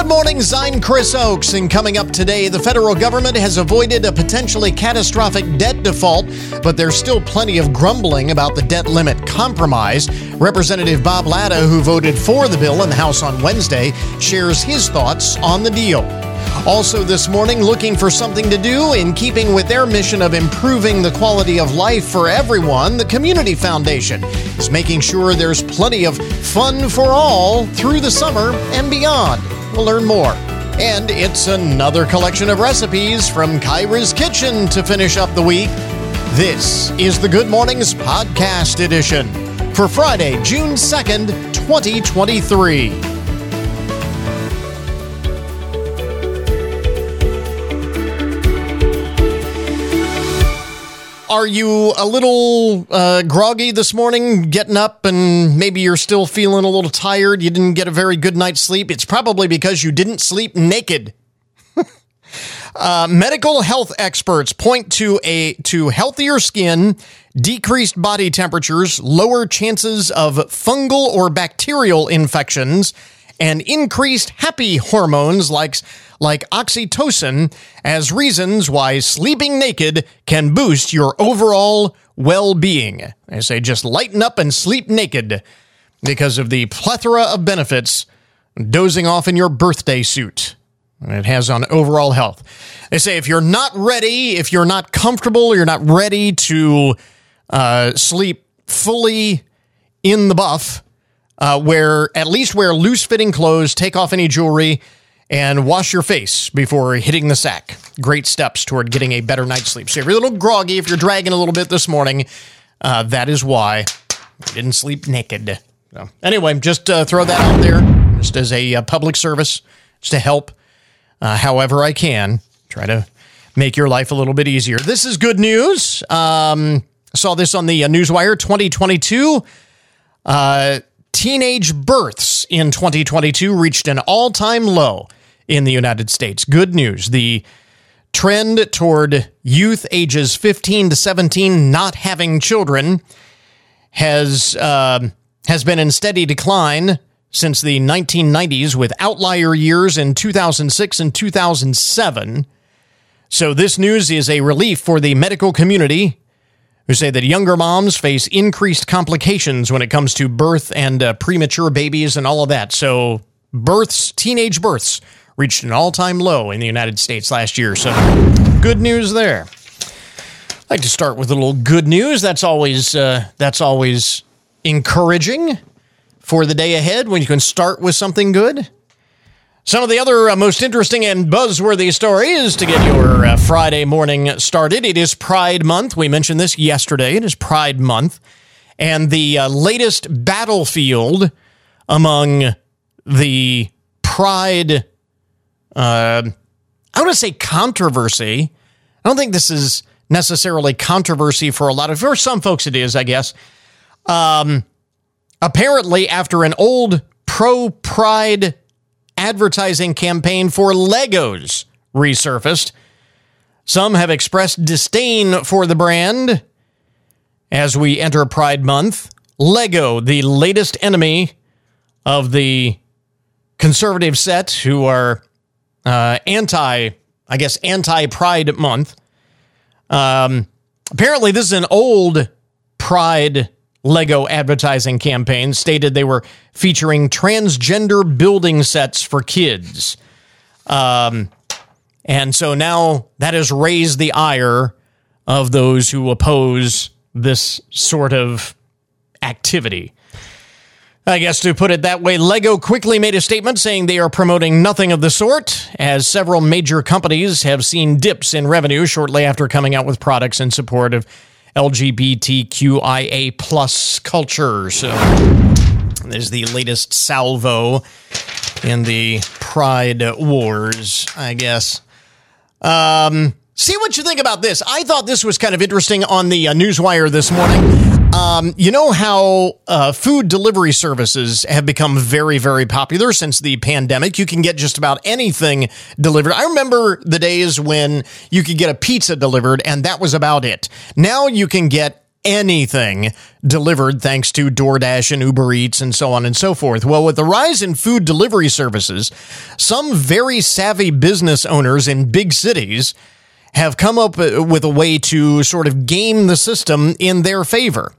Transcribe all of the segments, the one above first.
Good morning, I'm Chris Oakes, and coming up today, the federal government has avoided a potentially catastrophic debt default, but there's still plenty of grumbling about the debt limit compromise. Representative Bob Latta, who voted for the bill in the House on Wednesday, shares his thoughts on the deal. Also, this morning, looking for something to do in keeping with their mission of improving the quality of life for everyone, the Community Foundation is making sure there's plenty of fun for all through the summer and beyond. We'll learn more. And it's another collection of recipes from Kyra's Kitchen to finish up the week. This is the Good Mornings Podcast Edition for Friday, June 2nd, 2023. Are you a little uh, groggy this morning, getting up, and maybe you're still feeling a little tired? You didn't get a very good night's sleep. It's probably because you didn't sleep naked. uh, medical health experts point to a to healthier skin, decreased body temperatures, lower chances of fungal or bacterial infections, and increased happy hormones like like oxytocin as reasons why sleeping naked can boost your overall well being. I say just lighten up and sleep naked because of the plethora of benefits dozing off in your birthday suit. It has on overall health. They say if you're not ready, if you're not comfortable, you're not ready to uh, sleep fully in the buff, uh, wear at least wear loose fitting clothes, take off any jewelry, and wash your face before hitting the sack. Great steps toward getting a better night's sleep. So if you're a little groggy, if you're dragging a little bit this morning, uh, that is why I didn't sleep naked. So anyway, just uh, throw that out there just as a uh, public service, just to help uh, however I can. Try to make your life a little bit easier. This is good news. Um, saw this on the uh, Newswire 2022. Teenage births in 2022 reached an all time low in the United States. Good news. The trend toward youth ages 15 to 17 not having children has uh, has been in steady decline since the 1990s with outlier years in 2006 and 2007. So this news is a relief for the medical community who say that younger moms face increased complications when it comes to birth and uh, premature babies and all of that. So births, teenage births reached an all time low in the United States last year. So, good news there. I'd like to start with a little good news. That's always uh, that's always encouraging for the day ahead when you can start with something good. Some of the other uh, most interesting and buzzworthy stories to get your uh, Friday morning started. It is Pride Month. We mentioned this yesterday. It is Pride Month. And the uh, latest battlefield among the Pride uh, I want to say controversy. I don't think this is necessarily controversy for a lot of, for some folks it is, I guess. Um, apparently, after an old pro pride advertising campaign for Legos resurfaced, some have expressed disdain for the brand as we enter Pride Month. Lego, the latest enemy of the conservative set who are uh, anti, I guess, anti Pride Month. Um, apparently, this is an old Pride Lego advertising campaign. Stated they were featuring transgender building sets for kids. Um, and so now that has raised the ire of those who oppose this sort of activity. I guess to put it that way, Lego quickly made a statement saying they are promoting nothing of the sort, as several major companies have seen dips in revenue shortly after coming out with products in support of LGBTQIA plus culture. So there's the latest salvo in the Pride Wars, I guess. Um, see what you think about this. I thought this was kind of interesting on the uh, Newswire this morning. Um, you know how uh, food delivery services have become very, very popular since the pandemic. You can get just about anything delivered. I remember the days when you could get a pizza delivered and that was about it. Now you can get anything delivered thanks to DoorDash and Uber Eats and so on and so forth. Well, with the rise in food delivery services, some very savvy business owners in big cities have come up with a way to sort of game the system in their favor.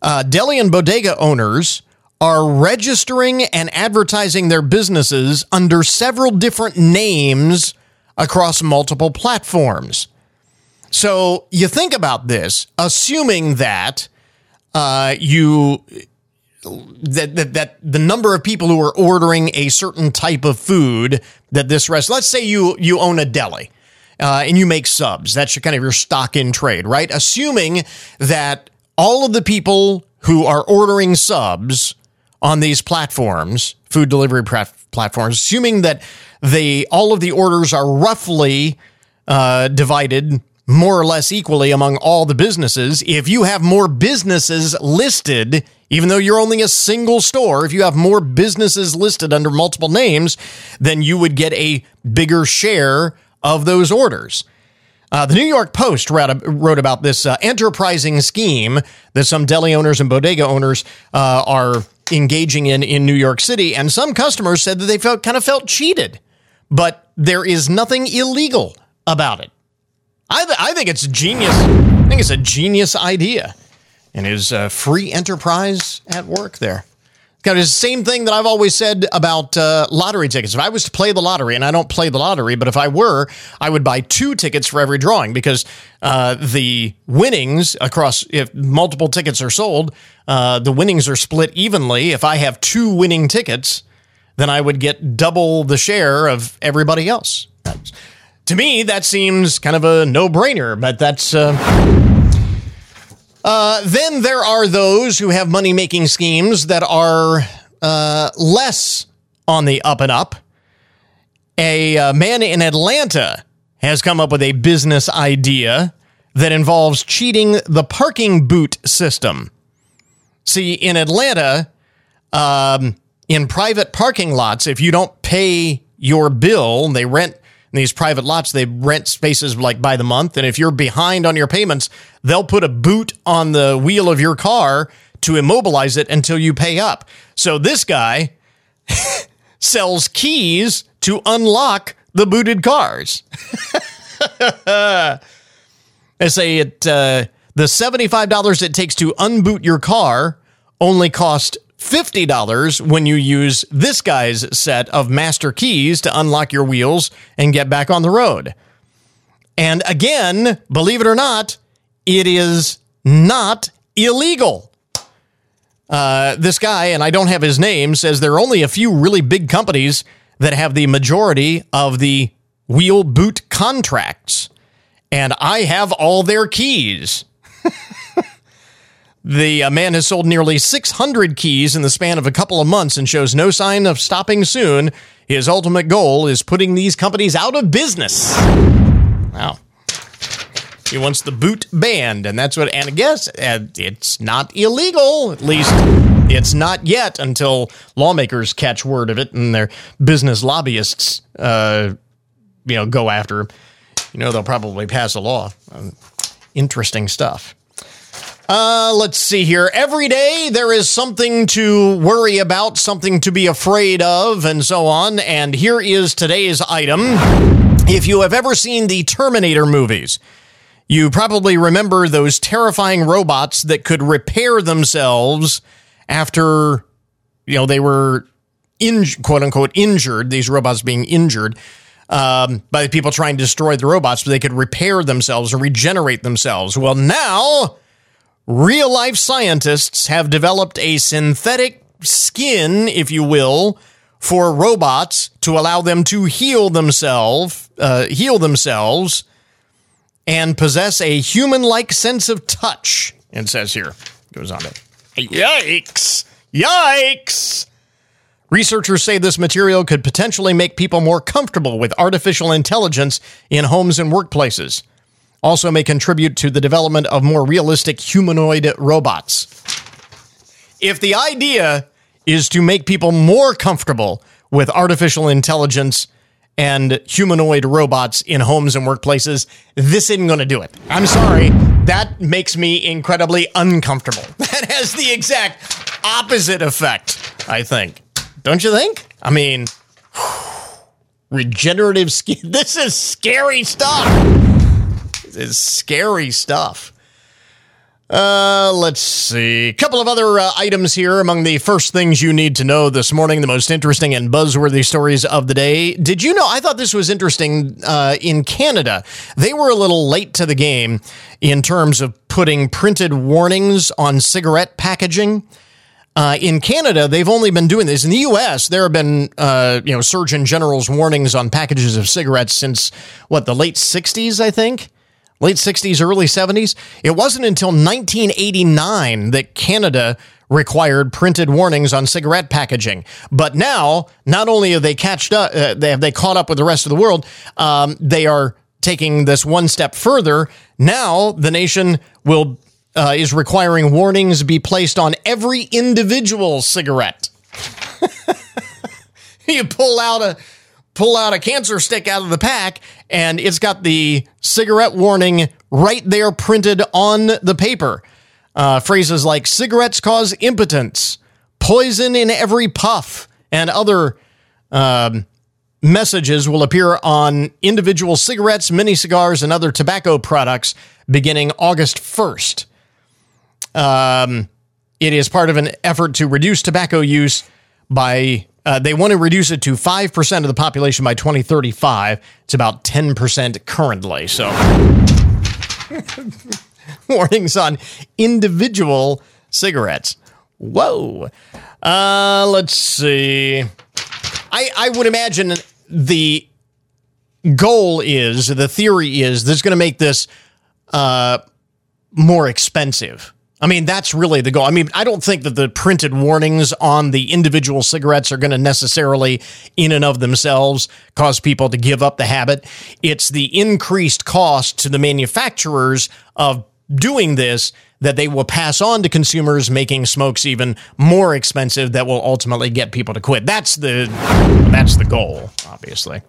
Uh, deli and bodega owners are registering and advertising their businesses under several different names across multiple platforms. So you think about this, assuming that uh, you that, that that the number of people who are ordering a certain type of food that this rest. Let's say you you own a deli. Uh, and you make subs. That's your kind of your stock in trade, right? Assuming that all of the people who are ordering subs on these platforms, food delivery platforms, assuming that they all of the orders are roughly uh, divided more or less equally among all the businesses. If you have more businesses listed, even though you're only a single store, if you have more businesses listed under multiple names, then you would get a bigger share of those orders. Uh, the New York Post wrote, about this uh, enterprising scheme that some deli owners and bodega owners uh, are engaging in in New York City, and some customers said that they felt kind of felt cheated, but there is nothing illegal about it. I, th- I think it's genius. I think it's a genius idea, and is free enterprise at work there. Kind of the same thing that I've always said about uh, lottery tickets. If I was to play the lottery, and I don't play the lottery, but if I were, I would buy two tickets for every drawing because uh, the winnings across, if multiple tickets are sold, uh, the winnings are split evenly. If I have two winning tickets, then I would get double the share of everybody else. That's, to me, that seems kind of a no brainer, but that's. Uh, then there are those who have money making schemes that are uh, less on the up and up. A uh, man in Atlanta has come up with a business idea that involves cheating the parking boot system. See, in Atlanta, um, in private parking lots, if you don't pay your bill, they rent these private lots, they rent spaces like by the month. And if you're behind on your payments, they'll put a boot on the wheel of your car to immobilize it until you pay up. So this guy sells keys to unlock the booted cars. they say it uh, the $75 it takes to unboot your car only cost $50 when you use this guy's set of master keys to unlock your wheels and get back on the road. And again, believe it or not, it is not illegal. Uh, this guy, and I don't have his name, says there are only a few really big companies that have the majority of the wheel boot contracts. And I have all their keys. The uh, man has sold nearly 600 keys in the span of a couple of months and shows no sign of stopping soon. His ultimate goal is putting these companies out of business. Wow. He wants the boot banned, and that's what, and I guess uh, it's not illegal, at least it's not yet until lawmakers catch word of it and their business lobbyists, uh, you know, go after. You know, they'll probably pass a law. Um, interesting stuff. Uh, let's see here. Every day there is something to worry about, something to be afraid of, and so on. And here is today's item. If you have ever seen the Terminator movies, you probably remember those terrifying robots that could repair themselves after, you know, they were in, quote unquote injured, these robots being injured. Um, by the people trying to destroy the robots, but they could repair themselves and regenerate themselves. Well, now real life scientists have developed a synthetic skin, if you will, for robots to allow them to heal themselves, uh, heal themselves, and possess a human-like sense of touch. It says here, goes on to, yikes, yikes. Researchers say this material could potentially make people more comfortable with artificial intelligence in homes and workplaces also may contribute to the development of more realistic humanoid robots. If the idea is to make people more comfortable with artificial intelligence and humanoid robots in homes and workplaces, this isn't going to do it. I'm sorry, that makes me incredibly uncomfortable. That has the exact opposite effect, I think. Don't you think? I mean, regenerative skin. This is scary stuff. Is scary stuff. Uh, let's see. A couple of other uh, items here among the first things you need to know this morning, the most interesting and buzzworthy stories of the day. Did you know? I thought this was interesting. Uh, in Canada, they were a little late to the game in terms of putting printed warnings on cigarette packaging. Uh, in Canada, they've only been doing this. In the U.S., there have been, uh, you know, Surgeon General's warnings on packages of cigarettes since what the late '60s, I think late 60s, early 70s. It wasn't until 1989 that Canada required printed warnings on cigarette packaging. But now, not only have they catched up, uh, they have they caught up with the rest of the world, um, they are taking this one step further. Now, the nation will uh, is requiring warnings be placed on every individual cigarette. you pull out a pull out a cancer stick out of the pack and it's got the cigarette warning right there printed on the paper. Uh, phrases like cigarettes cause impotence, poison in every puff, and other um, messages will appear on individual cigarettes, mini cigars, and other tobacco products beginning August 1st. Um, it is part of an effort to reduce tobacco use by uh, they want to reduce it to 5% of the population by 2035. It's about 10% currently. So, warnings on individual cigarettes. Whoa. Uh, let's see. I, I would imagine the goal is, the theory is, this is going to make this uh, more expensive I mean, that's really the goal. I mean, I don't think that the printed warnings on the individual cigarettes are going to necessarily, in and of themselves, cause people to give up the habit. It's the increased cost to the manufacturers of doing this that they will pass on to consumers, making smokes even more expensive that will ultimately get people to quit. That's the that's the goal, obviously.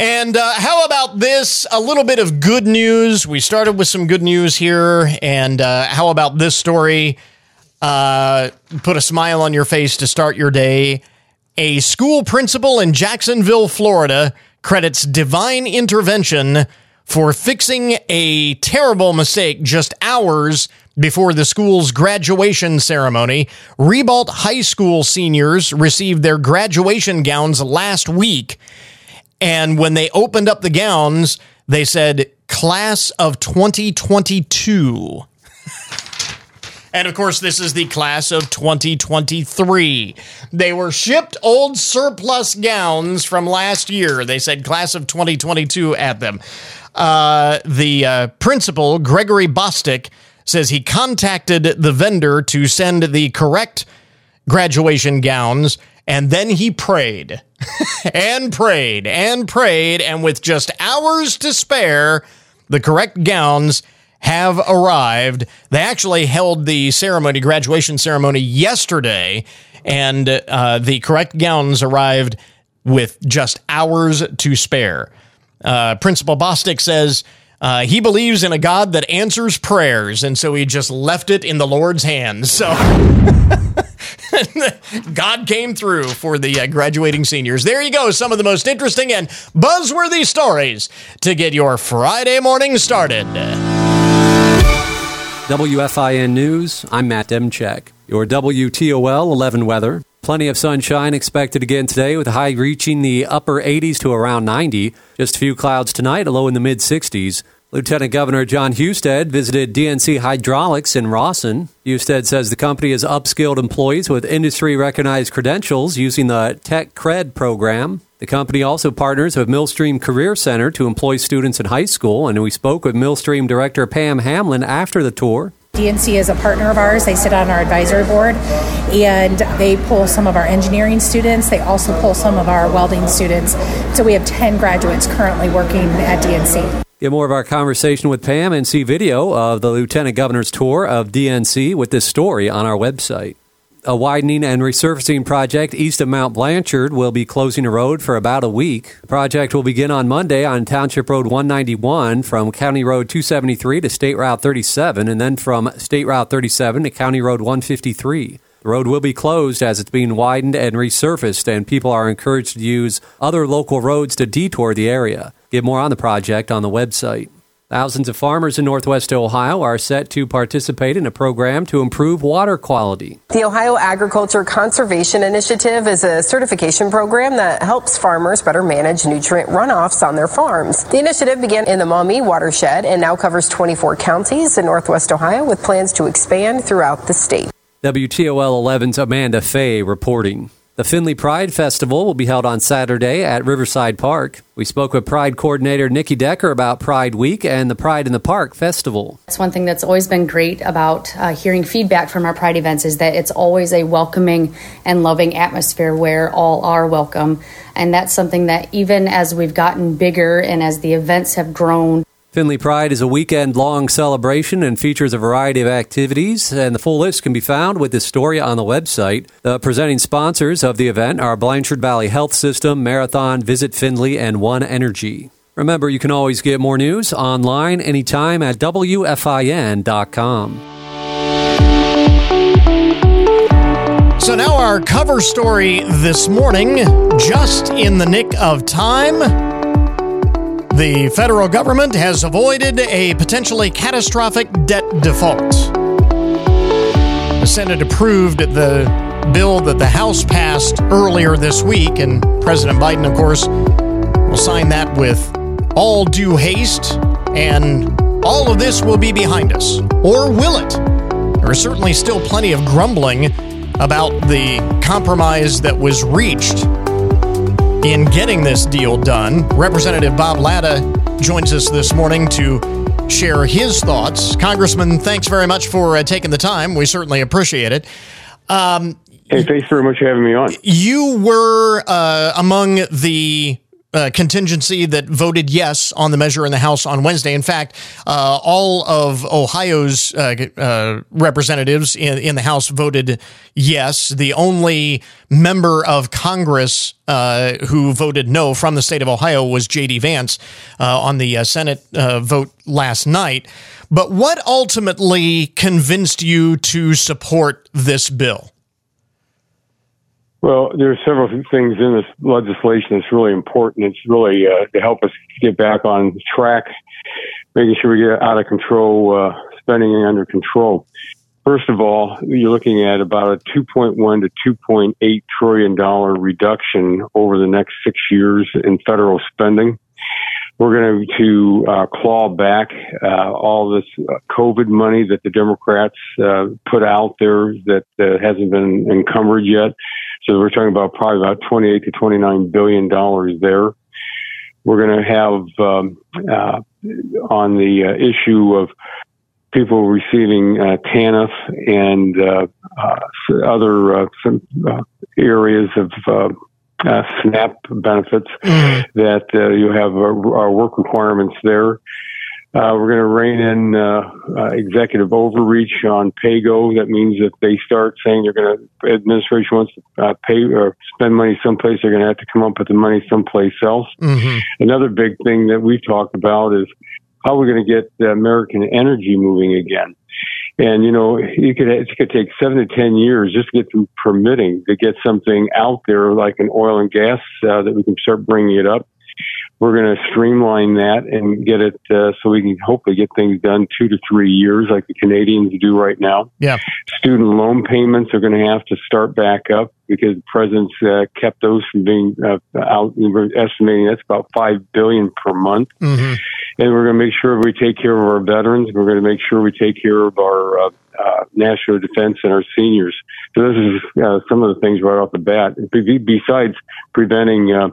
And uh, how about this? A little bit of good news. We started with some good news here. And uh, how about this story? Uh, put a smile on your face to start your day. A school principal in Jacksonville, Florida, credits divine intervention for fixing a terrible mistake just hours before the school's graduation ceremony. Ribault High School seniors received their graduation gowns last week and when they opened up the gowns, they said class of 2022. and of course, this is the class of 2023. They were shipped old surplus gowns from last year. They said class of 2022 at them. Uh, the uh, principal, Gregory Bostic, says he contacted the vendor to send the correct graduation gowns and then he prayed and prayed and prayed. And with just hours to spare, the correct gowns have arrived. They actually held the ceremony, graduation ceremony, yesterday, and uh, the correct gowns arrived with just hours to spare. Uh, Principal Bostic says uh, he believes in a God that answers prayers, and so he just left it in the Lord's hands. So. God came through for the uh, graduating seniors. There you go. Some of the most interesting and buzzworthy stories to get your Friday morning started. WFIN News, I'm Matt Demchek. Your WTOL 11 weather. Plenty of sunshine expected again today with a high reaching the upper 80s to around 90. Just a few clouds tonight, a low in the mid 60s. Lieutenant Governor Jon Husted visited DNC Hydraulics in Rawson. Husted says the company has upskilled employees with industry recognized credentials using the TechCred program. The company also partners with Millstream Career Center to employ students in high school, and we spoke with Millstream Director Pam Hamlin after the tour. DNC is a partner of ours. They sit on our advisory board and they pull some of our engineering students. They also pull some of our welding students. So we have 10 graduates currently working at DNC. Get more of our conversation with Pam and see video of the Lieutenant Governor's tour of DNC with this story on our website. A widening and resurfacing project east of Mount Blanchard will be closing a road for about a week. The project will begin on Monday on Township Road 191 from County Road 273 to State Route 37 and then from State Route 37 to County Road 153. The road will be closed as it's being widened and resurfaced, and people are encouraged to use other local roads to detour the area. Get more on the project on the website. Thousands of farmers in Northwest Ohio are set to participate in a program to improve water quality. The Ohio Agriculture Conservation Initiative is a certification program that helps farmers better manage nutrient runoffs on their farms. The initiative began in the Maumee watershed and now covers 24 counties in Northwest Ohio with plans to expand throughout the state. WTOL 11's Amanda Fay reporting. The Findlay Pride Festival will be held on Saturday at Riverside Park. We spoke with Pride Coordinator Nikki Decker about Pride Week and the Pride in the Park Festival. It's one thing that's always been great about uh, hearing feedback from our Pride events is that it's always a welcoming and loving atmosphere where all are welcome. And that's something that even as we've gotten bigger and as the events have grown, Findlay Pride is a weekend long celebration and features a variety of activities, and the full list can be found with this story on the website. The presenting sponsors of the event are Blanchard Valley Health System, Marathon, Visit Findlay, and One Energy. Remember, you can always get more news online anytime at WFIN.com. So now our cover story this morning, just in the nick of time. The federal government has avoided a potentially catastrophic debt default. The Senate approved the bill that the House passed earlier this week, and President Biden, of course, will sign that with all due haste, and all of this will be behind us. Or will it? There is certainly still plenty of grumbling about the compromise that was reached in getting this deal done. Representative Bob Latta joins us this morning to share his thoughts. Congressman, thanks very much for uh, taking the time. We certainly appreciate it. Um, hey, thanks very much for having me on. You were uh, among the uh, contingency that voted yes on the measure in the House on Wednesday. In fact, uh, all of Ohio's uh, uh representatives in, in the House voted yes. The only member of Congress uh, who voted no from the state of Ohio was J.D. Vance uh, on the Senate vote last night. But what ultimately convinced you to support this bill? Well, there are several things in this legislation that's really important. It's really uh, to help us get back on track, making sure we get out of control, uh, spending under control. First of all, you're looking at about a 2.1 to 2.8 trillion dollar reduction over the next six years in federal spending. We're going to uh, claw back uh, all this COVID money that the Democrats uh, put out there that uh, hasn't been encumbered yet. So we're talking about probably about 28 to 29 billion dollars there. We're going to have um, uh, on the uh, issue of people receiving uh, TANF and uh, uh, other uh, some, areas of SNAP benefits mm-hmm. that you have work requirements there. Uh, we're going to rein in uh, uh, executive overreach on PAYGO. That means if they start saying they're going to, administration wants to uh, pay or spend money someplace, they're going to have to come up with the money someplace else. Mm-hmm. Another big thing that we've talked about is how we're going to get American energy moving again. And you know, you could it could take seven to ten years just to get through permitting to get something out there like an oil and gas uh, that we can start bringing it up we're going to streamline that and get it uh, so we can hopefully get things done two to three years like the Canadians do right now. Yeah. Student loan payments are going to have to start back up because the president's uh, kept those from being uh, out. We're estimating that's about five billion per month. Mm-hmm. And we're going to make sure we take care of our veterans. We're going to make sure we take care of our uh, national defense and our seniors. So this is uh, some of the things right off the bat. Besides preventing uh,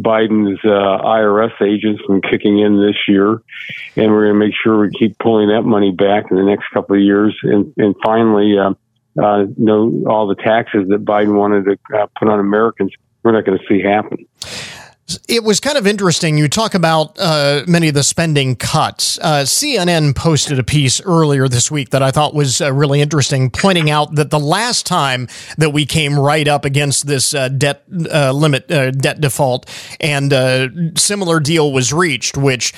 Biden's uh, IRS agents from kicking in this year, and we're going to make sure we keep pulling that money back in the next couple of years. And, and finally, uh, no, all the taxes that Biden wanted to put on Americans, we're not going to see happen. It was kind of interesting. You talk about uh, many of the spending cuts. Uh, CNN posted a piece earlier this week that I thought was uh, really interesting, pointing out that the last time that we came right up against this uh, debt uh, limit, uh, debt default, and a similar deal was reached, which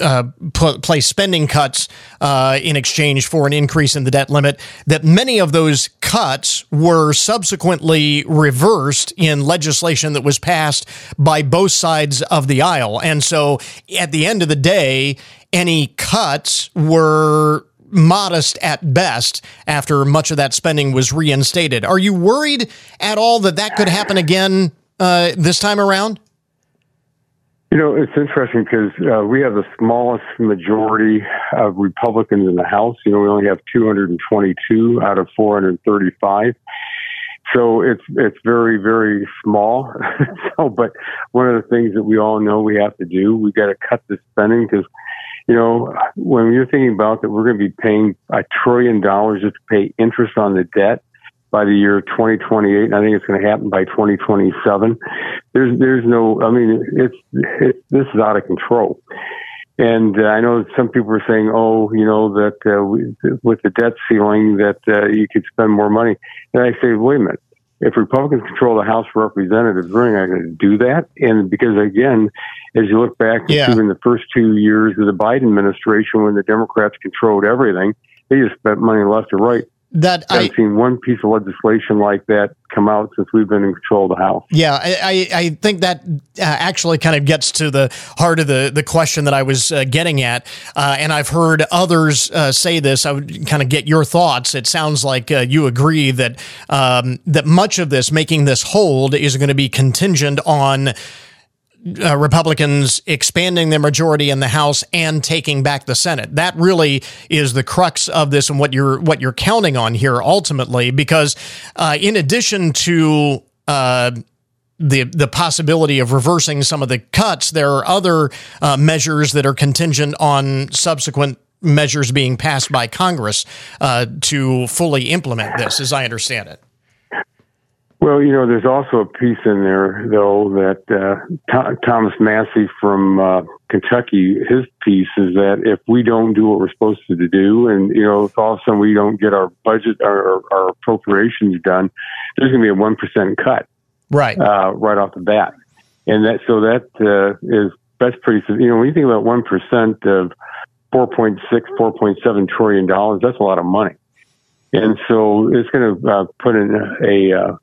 uh, place spending cuts uh, in exchange for an increase in the debt limit, that many of those cuts were subsequently reversed in legislation that was passed by both sides of the aisle. And so at the end of the day, any cuts were modest at best after much of that spending was reinstated. Are you worried at all that that could happen again uh, this time around? You know, it's interesting because uh, we have the smallest majority of Republicans in the House. You know, we only have 222 out of 435. So it's it's very very small. so, but one of the things that we all know we have to do, we got to cut the spending because, you know, when you're thinking about that, we're going to be paying a trillion dollars just to pay interest on the debt by the year 2028. And I think it's going to happen by 2027. There's, there's no, I mean, it's, it's this is out of control. And uh, I know some people are saying, oh, you know, that uh, we, with the debt ceiling that uh, you could spend more money. And I say, wait a minute. If Republicans control the House of Representatives, we're not going to do that. And because again, as you look back yeah. even the first two years of the Biden administration, when the Democrats controlled everything, they just spent money left and right that I haven't seen one piece of legislation like that come out since we've been in control of the House. Yeah, I, I think that uh, actually kind of gets to the heart of the, the question that I was uh, getting at. Uh, and I've heard others uh, say this. I would kind of get your thoughts. It sounds like uh, you agree that um, that much of this, making this hold, is going to be contingent on uh, Republicans expanding their majority in the House and taking back the Senate. That really is the crux of this and what you're what you're counting on here ultimately, because uh, in addition to uh, the the possibility of reversing some of the cuts, there are other uh, measures that are contingent on subsequent measures being passed by Congress uh, to fully implement this, as I understand it. Well, you know, there's also a piece in there, though, that uh, Th- Thomas Massie from uh, Kentucky, his piece is that if we don't do what we're supposed to do, and you know, if all of a sudden we don't get our budget, our, our appropriations done, there's going to be a one percent cut, right, uh, right off the bat, and that so that uh, is that's pretty. You know, when you think about one percent of 4.6, 4.7 trillion dollars, that's a lot of money, and so it's going to uh, put in a, a uh,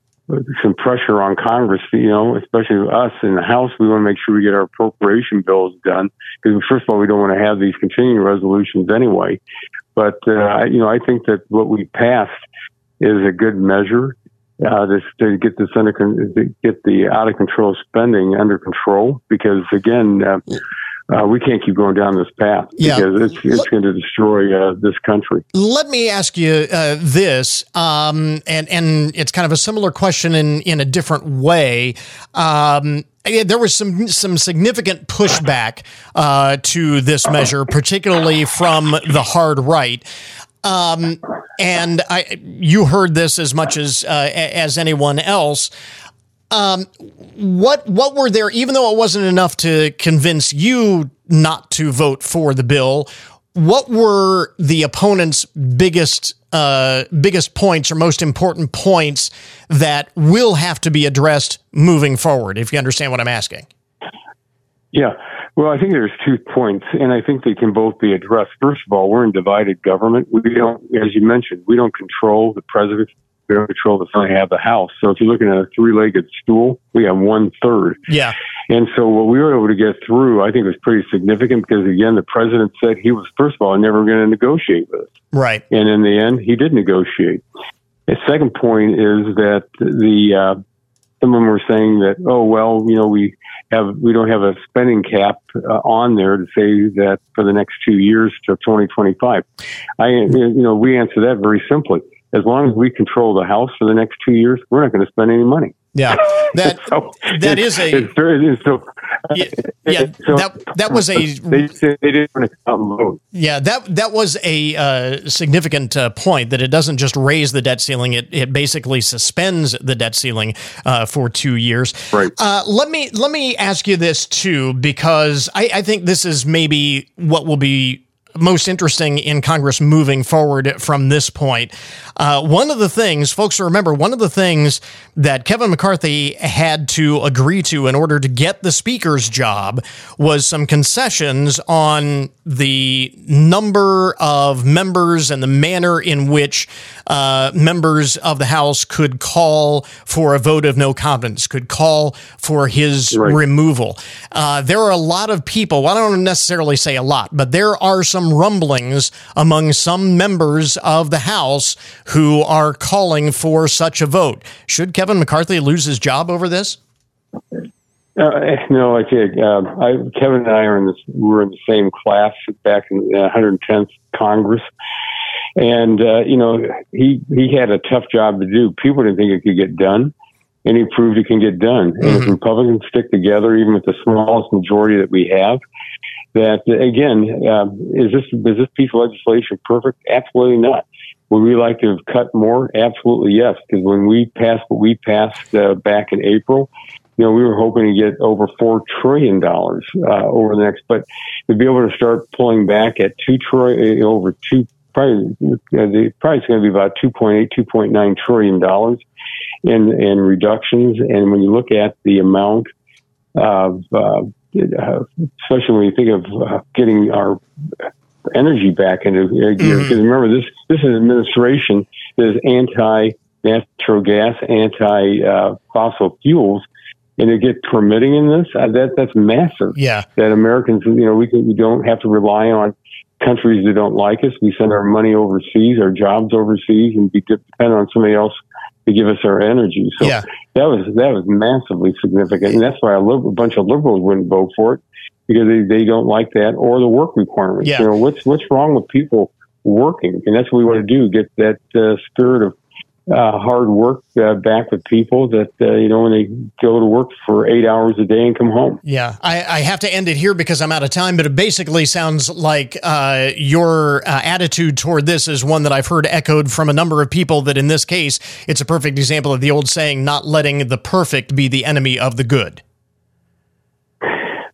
some pressure on Congress, you know, especially us in the House. We want to make sure we get our appropriation bills done because, first of all, we don't want to have these continuing resolutions anyway. But, uh, you know, I think that what we passed is a good measure uh, to, to get this under, to get the out of control spending under control because, again, uh, uh, we can't keep going down this path yeah. because it's, it's going to destroy uh, this country. Let me ask you uh, this, um, and and it's kind of a similar question in in a different way. Um, there was some some significant pushback uh, to this measure, particularly from the hard right. Um, and I, you heard this as much as uh, as anyone else. Um, what what were there? Even though it wasn't enough to convince you not to vote for the bill, what were the opponent's biggest uh, biggest points or most important points that will have to be addressed moving forward? If you understand what I'm asking. Yeah. Well, I think there's two points, and I think they can both be addressed. First of all, we're in divided government. We don't, as you mentioned, we don't control the president we don't control the Senate, have the House. So if you're looking at a three-legged stool, we have one third. Yeah. And so what we were able to get through, I think, was pretty significant because again, the president said he was first of all never going to negotiate with us. Right. And in the end, he did negotiate. The second point is that the uh, some of them were saying that, oh well, you know, we have we don't have a spending cap uh, on there to say that for the next two years to 2025. I, you know, we answer that very simply as long as we control the house for the next two years, we're not going to spend any money. Yeah, that so that is a it's very, so yeah, yeah so, that that was a they, they didn't want to come vote. Yeah, that that was a uh, significant uh, point that it doesn't just raise the debt ceiling; it it basically suspends the debt ceiling uh, for two years. Right. Uh, let me let me ask you this too, because I, I think this is maybe what will be most interesting in Congress moving forward from this point. Uh, one of the things, folks, remember, one of the things that Kevin McCarthy had to agree to in order to get the Speaker's job was some concessions on the number of members and the manner in which uh, members of the House could call for a vote of no confidence, could call for his right. removal. Uh, there are a lot of people, well, I don't necessarily say a lot, but there are some rumblings among some members of the House who are calling for such a vote. Should Kevin McCarthy lose his job over this? Uh, no, I think uh, I, Kevin and I are in this. We were in the same class back in the 110th Congress, and uh, you know he he had a tough job to do. People didn't think it could get done, and he proved it can get done. Mm-hmm. And if mm-hmm. Republicans stick together, even with the smallest majority that we have, that again, um, is this is this piece of legislation perfect? Absolutely not. Would we like to have cut more? Absolutely yes. Because when we passed what we passed uh, back in April, you know, we were hoping to get over four trillion dollars uh, over the next, but to be able to start pulling back at two trillion uh, over two, probably uh, the price is going to be about 2.8, 2.9 trillion dollars in in reductions. And when you look at the amount of uh, uh, especially when you think of uh, getting our energy back into gear. Because mm-hmm. remember, this this is an administration that is anti natural gas, anti uh, fossil fuels, and to get permitting in this, uh, that that's massive. Yeah, that Americans, you know, we can, we don't have to rely on countries that don't like us. We send our money overseas, our jobs overseas, and we dependent on somebody else to give us our energy. So yeah. that was that was massively significant, and that's why a, a bunch of liberals wouldn't vote for it because they, they don't like that or the work requirements. Yeah. You know what's what's wrong with people working, and that's what we want to do: get that uh, spirit of uh, hard work uh, back with people that uh, you know when they go to work for eight hours a day and come home. Yeah, I, I have to end it here because I'm out of time. But it basically sounds like uh, your uh, attitude toward this is one that I've heard echoed from a number of people. That in this case, it's a perfect example of the old saying, "Not letting the perfect be the enemy of the good."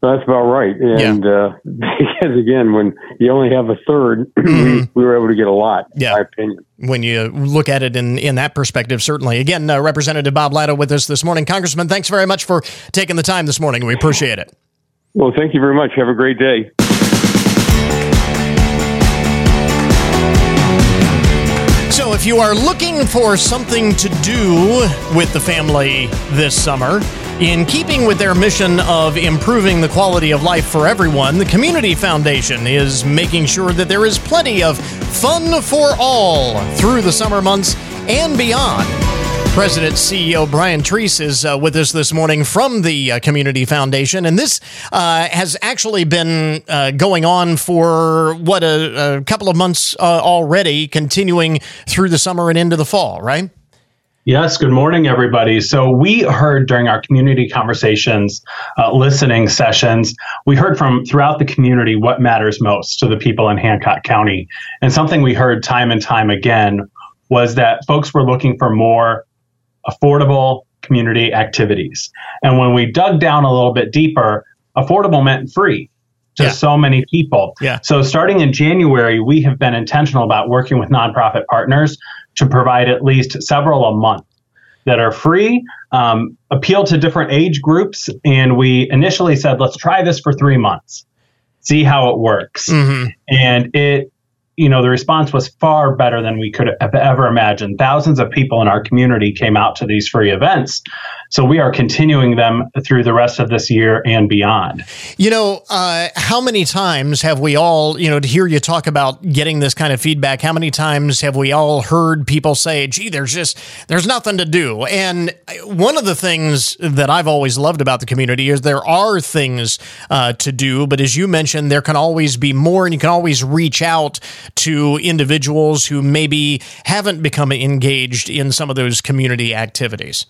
That's about right. And yeah. uh, because again, when you only have a third, we, mm-hmm. we, were able to get a lot. Yeah. my opinion. When you look at it in in that perspective, certainly. Again, uh, Representative Bob Latta with us this morning, Congressman. Thanks very much for taking the time this morning. We appreciate it. Well, thank you very much. Have a great day. So, if you are looking for something to do with the family this summer, in keeping with their mission of improving the quality of life for everyone, the Community Foundation is making sure that there is plenty of fun for all through the summer months and beyond. President CEO Brian Treece is uh, with us this morning from the uh, Community Foundation, and this uh, has actually been uh, going on for what a, a couple of months uh, already, continuing through the summer and into the fall, right? Yes, good morning, everybody. So, we heard during our community conversations, uh, listening sessions, we heard from throughout the community what matters most to the people in Hancock County. And something we heard time and time again was that folks were looking for more affordable community activities. And when we dug down a little bit deeper, affordable meant free to yeah. so many people. Yeah. So starting in January, we have been intentional about working with nonprofit partners to provide at least several a month that are free, um, appeal to different age groups. And we initially said, let's try this for three months, see how it works. Mm-hmm. And it, you know, the response was far better than we could have ever imagined. Thousands of people in our community came out to these free events. So we are continuing them through the rest of this year and beyond. You know, uh, how many times have we all, you know, to hear you talk about getting this kind of feedback, how many times have we all heard people say, gee, there's just, there's nothing to do. And one of the things that I've always loved about the community is there are things uh, to do, but as you mentioned, there can always be more and you can always reach out to individuals who maybe haven't become engaged in some of those community activities.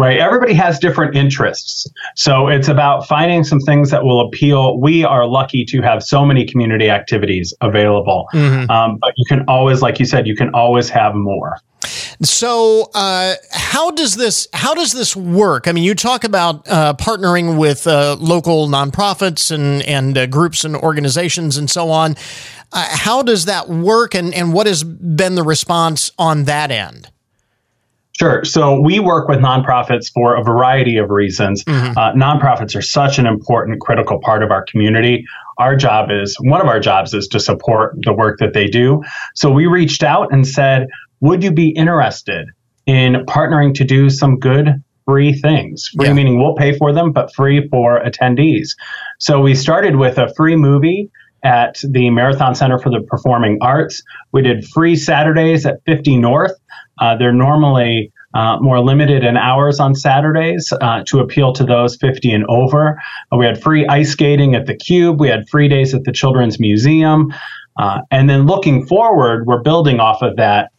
Right? Everybody has different interests. So it's about finding some things that will appeal. We are lucky to have so many community activities available. Mm-hmm. Um, but you can always, like you said, you can always have more. So, uh, how does this how does this work? I mean, you talk about uh, partnering with uh, local nonprofits and and uh, groups and organizations and so on. Uh, how does that work, and and what has been the response on that end? Sure. So we work with nonprofits for a variety of reasons. Mm-hmm. Uh, nonprofits are such an important, critical part of our community. Our job is one of our jobs is to support the work that they do. So we reached out and said, would you be interested in partnering to do some good free things? Free yeah. meaning we'll pay for them, but free for attendees. So we started with a free movie at the Marathon Center for the Performing Arts. We did free Saturdays at 50 North. Uh, they're normally uh, more limited in hours on Saturdays uh, to appeal to those 50 and over. Uh, we had free ice skating at the Cube. We had free days at the Children's Museum. Uh, and then looking forward, we're building off of that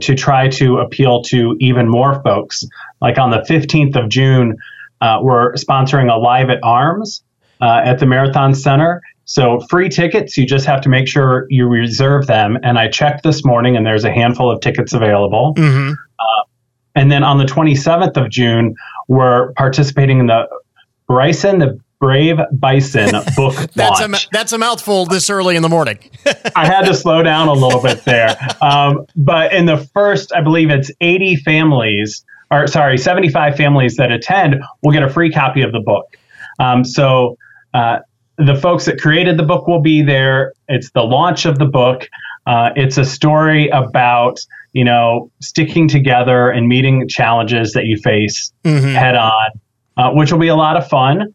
to try to appeal to even more folks. Like on the 15th of June, we're sponsoring a Live at Arms at the Marathon Center. So free tickets, you just have to make sure you reserve them. And I checked this morning, and there's a handful of tickets available. Mm-hmm. Uh, and then on the 27th of June, we're participating in the Bryson the Brave Bison book that's launch. A, that's a mouthful this early in the morning. I had to slow down a little bit there. Um, but in the first, I believe it's 80 families, or sorry, 75 families that attend will get a free copy of the book. Um, so uh, the folks that created the book will be there. It's the launch of the book. Uh, it's a story about you know sticking together and meeting challenges that you face mm-hmm. head on, uh, which will be a lot of fun.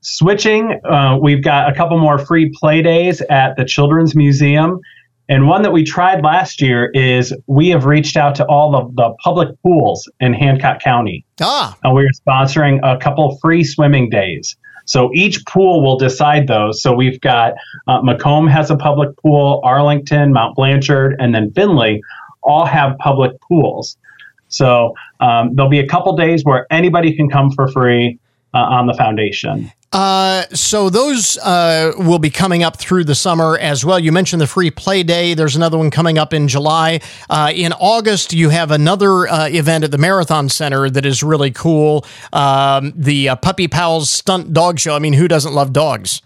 Switching, uh, we've got a couple more free play days at the Children's Museum. And one that we tried last year is we have reached out to all of the public pools in Hancock County. Ah. And we're sponsoring a couple free swimming days. So each pool will decide those. So we've got uh, McComb has a public pool, Arlington, Mount Blanchard, and then Findlay all have public pools. So um, there'll be a couple days where anybody can come for free uh, on the foundation. Uh, so those uh, will be coming up through the summer as well. You mentioned the free play day. There's another one coming up in July. Uh, in August, you have another uh, event at the Marathon Center that is really cool. Um, the uh, Puppy Pals Stunt Dog Show. I mean, who doesn't love dogs?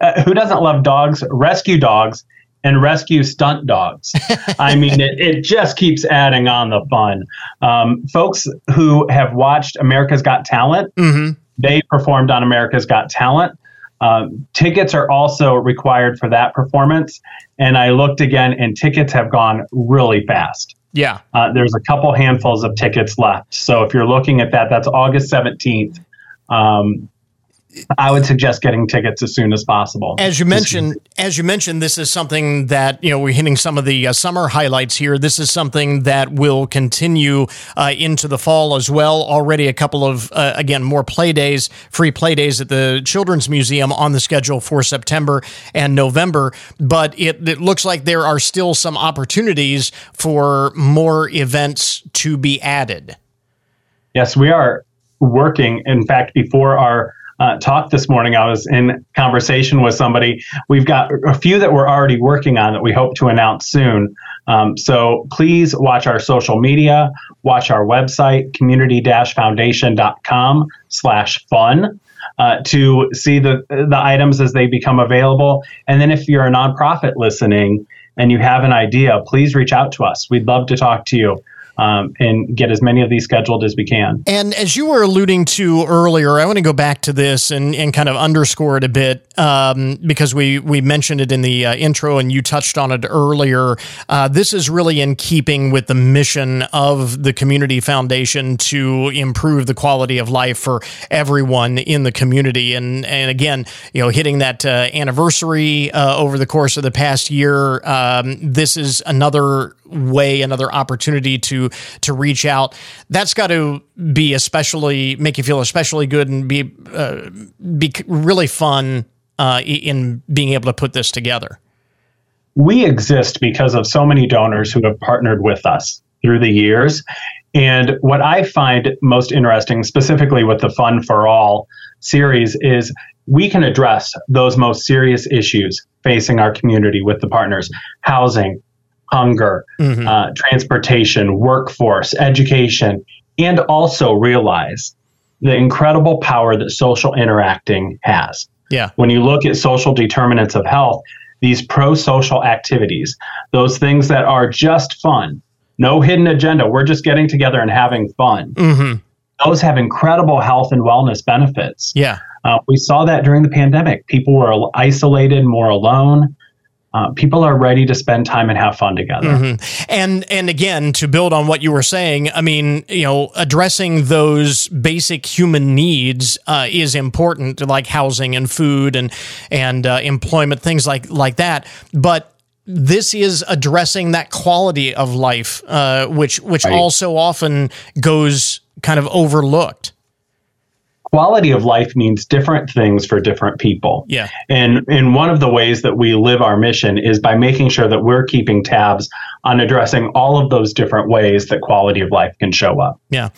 Uh, who doesn't love dogs? Rescue dogs and rescue stunt dogs. I mean, it, it just keeps adding on the fun. Um, folks who have watched America's Got Talent. Mm-hmm they performed on America's Got Talent. Um, tickets are also required for that performance. And I looked again, and tickets have gone really fast. Yeah. Uh, there's a couple handfuls of tickets left. So if you're looking at that, that's August 17th. Um, I would suggest getting tickets as soon as possible. As you mentioned, as you mentioned, this is something that you know we're hitting some of the uh, summer highlights here. This is something that will continue uh, into the fall as well. Already a couple of uh, again more play days, free play days at the Children's Museum on the schedule for September and November. But it, it looks like there are still some opportunities for more events to be added. Yes, we are working. In fact, before our uh, talk this morning, I was in conversation with somebody. We've got a few that we're already working on that we hope to announce soon. Um, so please watch our social media, watch our website, community-foundation.com slash fun. Uh, to see the the items as they become available, and then if you're a nonprofit listening and you have an idea, please reach out to us. We'd love to talk to you um, and get as many of these scheduled as we can. And as you were alluding to earlier, I want to go back to this and, and kind of underscore it a bit um, because we, we mentioned it in the uh, intro and you touched on it earlier. Uh, this is really in keeping with the mission of the Community Foundation to improve the quality of life for everyone in the community. And, and again, you know, hitting that uh, anniversary uh, over the course of the past year, um, this is another way, another opportunity to to reach out. That's got to be especially make you feel especially good and be uh, be really fun uh, in being able to put this together. We exist because of so many donors who have partnered with us through the years. And what I find most interesting, specifically with the Fun for All series, is we can address those most serious issues facing our community with the partners housing, hunger, mm-hmm. uh, transportation, workforce, education, and also realize the incredible power that social interacting has. Yeah. When you look at social determinants of health, these pro social activities, those things that are just fun, no hidden agenda, we're just getting together and having fun. Mm-hmm. Those have incredible health and wellness benefits. Yeah. Uh, we saw that during the pandemic. People were isolated, more alone uh, people are ready to spend time and have fun together. Mm-hmm. And and again, to build on what you were saying, I mean, you know, addressing those basic human needs uh, is important, like housing and food and and uh, employment, things like like that. But this is addressing that quality of life, uh, which which right. also often goes kind of overlooked quality of life means different things for different people. Yeah. And and one of the ways that we live our mission is by making sure that we're keeping tabs on addressing all of those different ways that quality of life can show up. Yeah.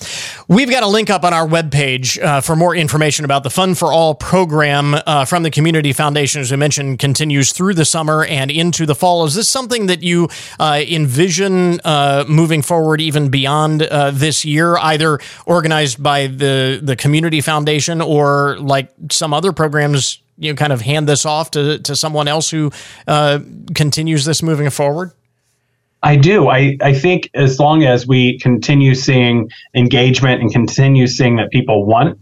We've got a link up on our webpage uh, for more information about the Fun for All program uh, from the Community Foundation, as we mentioned, continues through the summer and into the fall. Is this something that you uh, envision uh, moving forward even beyond uh, this year, either organized by the, the Community Foundation or like some other programs? You know, kind of hand this off to, to someone else who uh, continues this moving forward? I do. I, I think as long as we continue seeing engagement and continue seeing that people want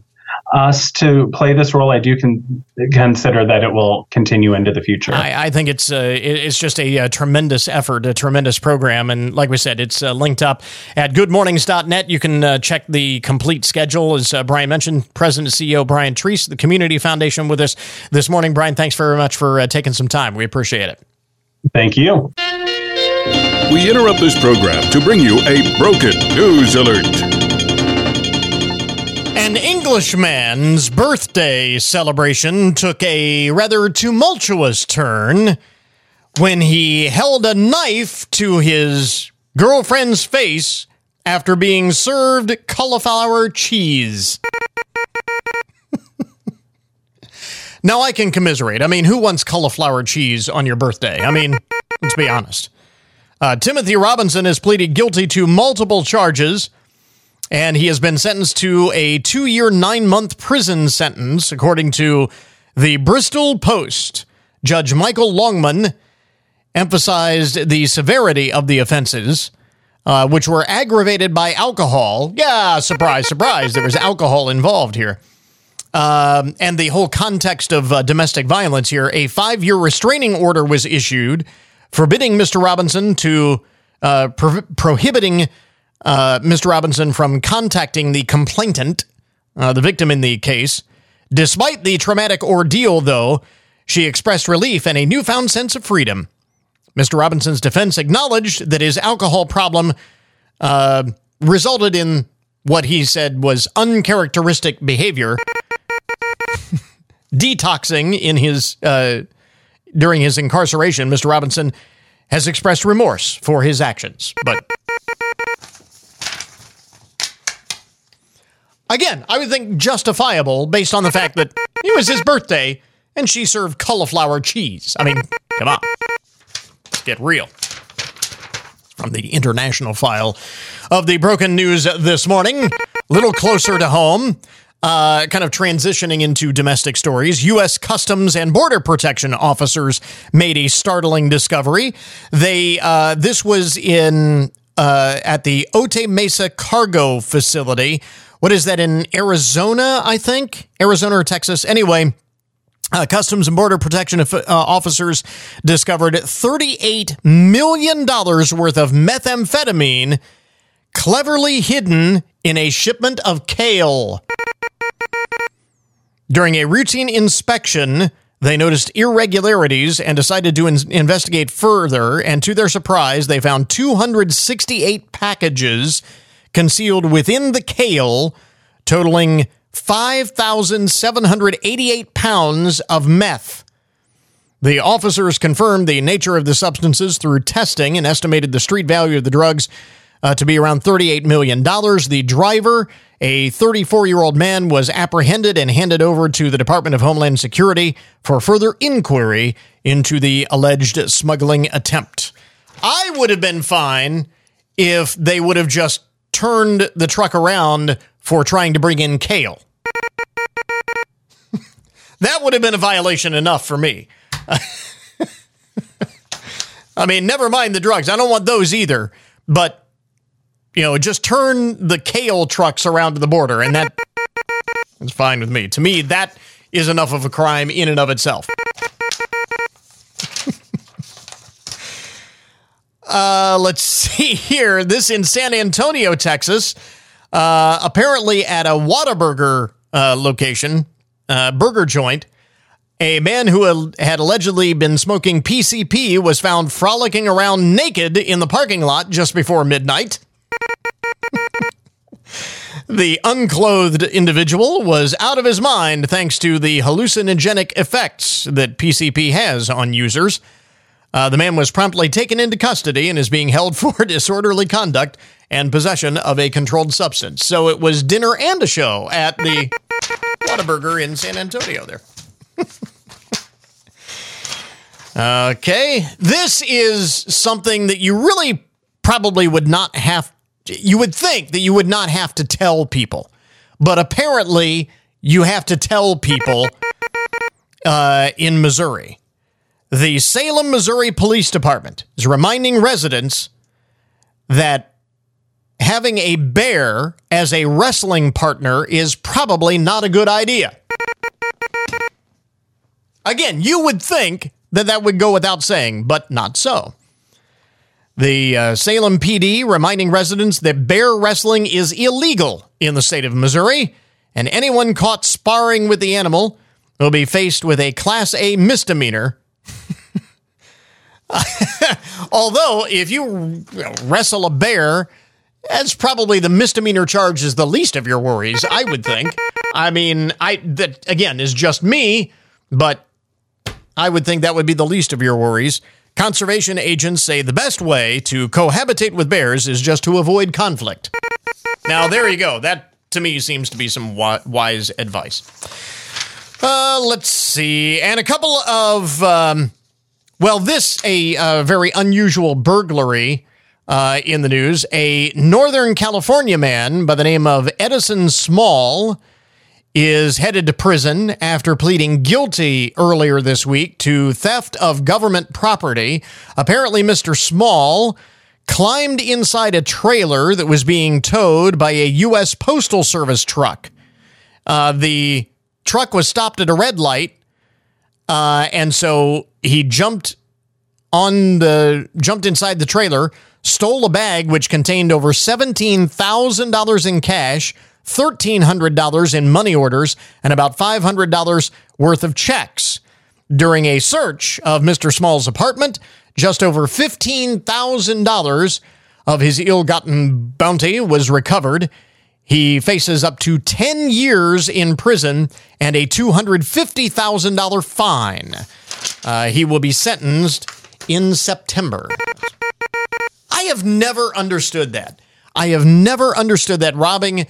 us to play this role, I do con- consider that it will continue into the future. I, I think it's uh, it's just a, a, tremendous effort, a tremendous program, and like we said, it's uh, linked up at goodmornings.net. You can uh, check the complete schedule, as uh, Brian mentioned. President and CEO Brian Treece, the Community Foundation, with us this morning. Brian, thanks very much for uh, taking some time. We appreciate it. Thank you. We interrupt this program to bring you a broken news alert. An Englishman's birthday celebration took a rather tumultuous turn when he held a knife to his girlfriend's face after being served cauliflower cheese. now I can commiserate. I mean, who wants cauliflower cheese on your birthday? I mean, let's be honest. Uh, Timothy Robinson has pleaded guilty to multiple charges, and he has been sentenced to a two year, nine month prison sentence, according to the Bristol Post. Judge Michael Longman emphasized the severity of the offenses, uh, which were aggravated by alcohol. Yeah, surprise, surprise, there was alcohol involved here. Um, and the whole context of uh, domestic violence here. A five year restraining order was issued forbidding Mr. Robinson to uh, pro- prohibiting uh, Mr. Robinson from contacting the complainant, uh, the victim in the case. Despite the traumatic ordeal, though, she expressed relief and a newfound sense of freedom. Mr. Robinson's defense acknowledged that his alcohol problem uh, resulted in what he said was uncharacteristic behavior, detoxing in his uh, during his incarceration, Mr. Robinson has expressed remorse for his actions. But again, I would think justifiable based on the fact that it was his birthday and she served cauliflower cheese. I mean, come on. Let's get real. From the international file of the broken news this morning, a little closer to home. Uh, kind of transitioning into domestic stories, U.S. Customs and Border Protection officers made a startling discovery. They uh, this was in uh, at the Otay Mesa cargo facility. What is that in Arizona? I think Arizona or Texas. Anyway. Uh, Customs and Border Protection uh, officers discovered $38 million worth of methamphetamine cleverly hidden in a shipment of kale. During a routine inspection, they noticed irregularities and decided to in- investigate further. And to their surprise, they found 268 packages concealed within the kale, totaling 5,788 pounds of meth. The officers confirmed the nature of the substances through testing and estimated the street value of the drugs uh, to be around $38 million. The driver, a 34 year old man, was apprehended and handed over to the Department of Homeland Security for further inquiry into the alleged smuggling attempt. I would have been fine if they would have just turned the truck around for trying to bring in kale. that would have been a violation enough for me. I mean, never mind the drugs. I don't want those either. But, you know, just turn the kale trucks around to the border, and that is fine with me. To me, that is enough of a crime in and of itself. uh, let's see here. This in San Antonio, Texas. Uh, apparently, at a Whataburger uh, location, uh, burger joint, a man who had allegedly been smoking PCP was found frolicking around naked in the parking lot just before midnight. The unclothed individual was out of his mind thanks to the hallucinogenic effects that PCP has on users. Uh, the man was promptly taken into custody and is being held for disorderly conduct and possession of a controlled substance. So it was dinner and a show at the Whataburger in San Antonio there. okay. This is something that you really probably would not have, you would think that you would not have to tell people. But apparently, you have to tell people uh, in Missouri. The Salem, Missouri Police Department is reminding residents that having a bear as a wrestling partner is probably not a good idea. Again, you would think that that would go without saying, but not so. The uh, Salem PD reminding residents that bear wrestling is illegal in the state of Missouri, and anyone caught sparring with the animal will be faced with a Class A misdemeanor. Although, if you wrestle a bear, that's probably the misdemeanor charge is the least of your worries, I would think. I mean, I that again is just me, but I would think that would be the least of your worries. Conservation agents say the best way to cohabitate with bears is just to avoid conflict. Now, there you go. That to me seems to be some wise advice. Uh, let's see. And a couple of, um, well, this, a uh, very unusual burglary uh, in the news. A Northern California man by the name of Edison Small is headed to prison after pleading guilty earlier this week to theft of government property. Apparently, Mr. Small climbed inside a trailer that was being towed by a U.S. Postal Service truck. Uh, the truck was stopped at a red light, uh, and so he jumped on the jumped inside the trailer, stole a bag which contained over seventeen thousand dollars in cash, $1,300 in money orders and about $500 worth of checks. During a search of Mr. Small's apartment, just over $15,000 of his ill gotten bounty was recovered. He faces up to 10 years in prison and a $250,000 fine. Uh, he will be sentenced in September. I have never understood that. I have never understood that robbing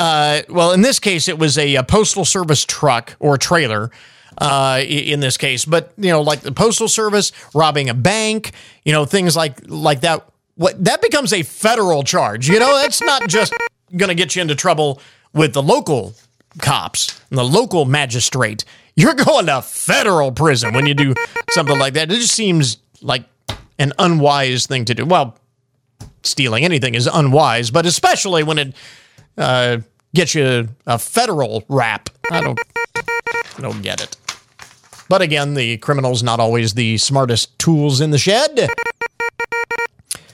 uh, well, in this case, it was a, a postal service truck or trailer. Uh, in this case, but you know, like the postal service robbing a bank, you know, things like like that. What that becomes a federal charge. You know, that's not just going to get you into trouble with the local cops and the local magistrate. You're going to federal prison when you do something like that. It just seems like an unwise thing to do. Well, stealing anything is unwise, but especially when it uh, get you a federal rap. I don't, I don't get it. But again, the criminal's not always the smartest tools in the shed.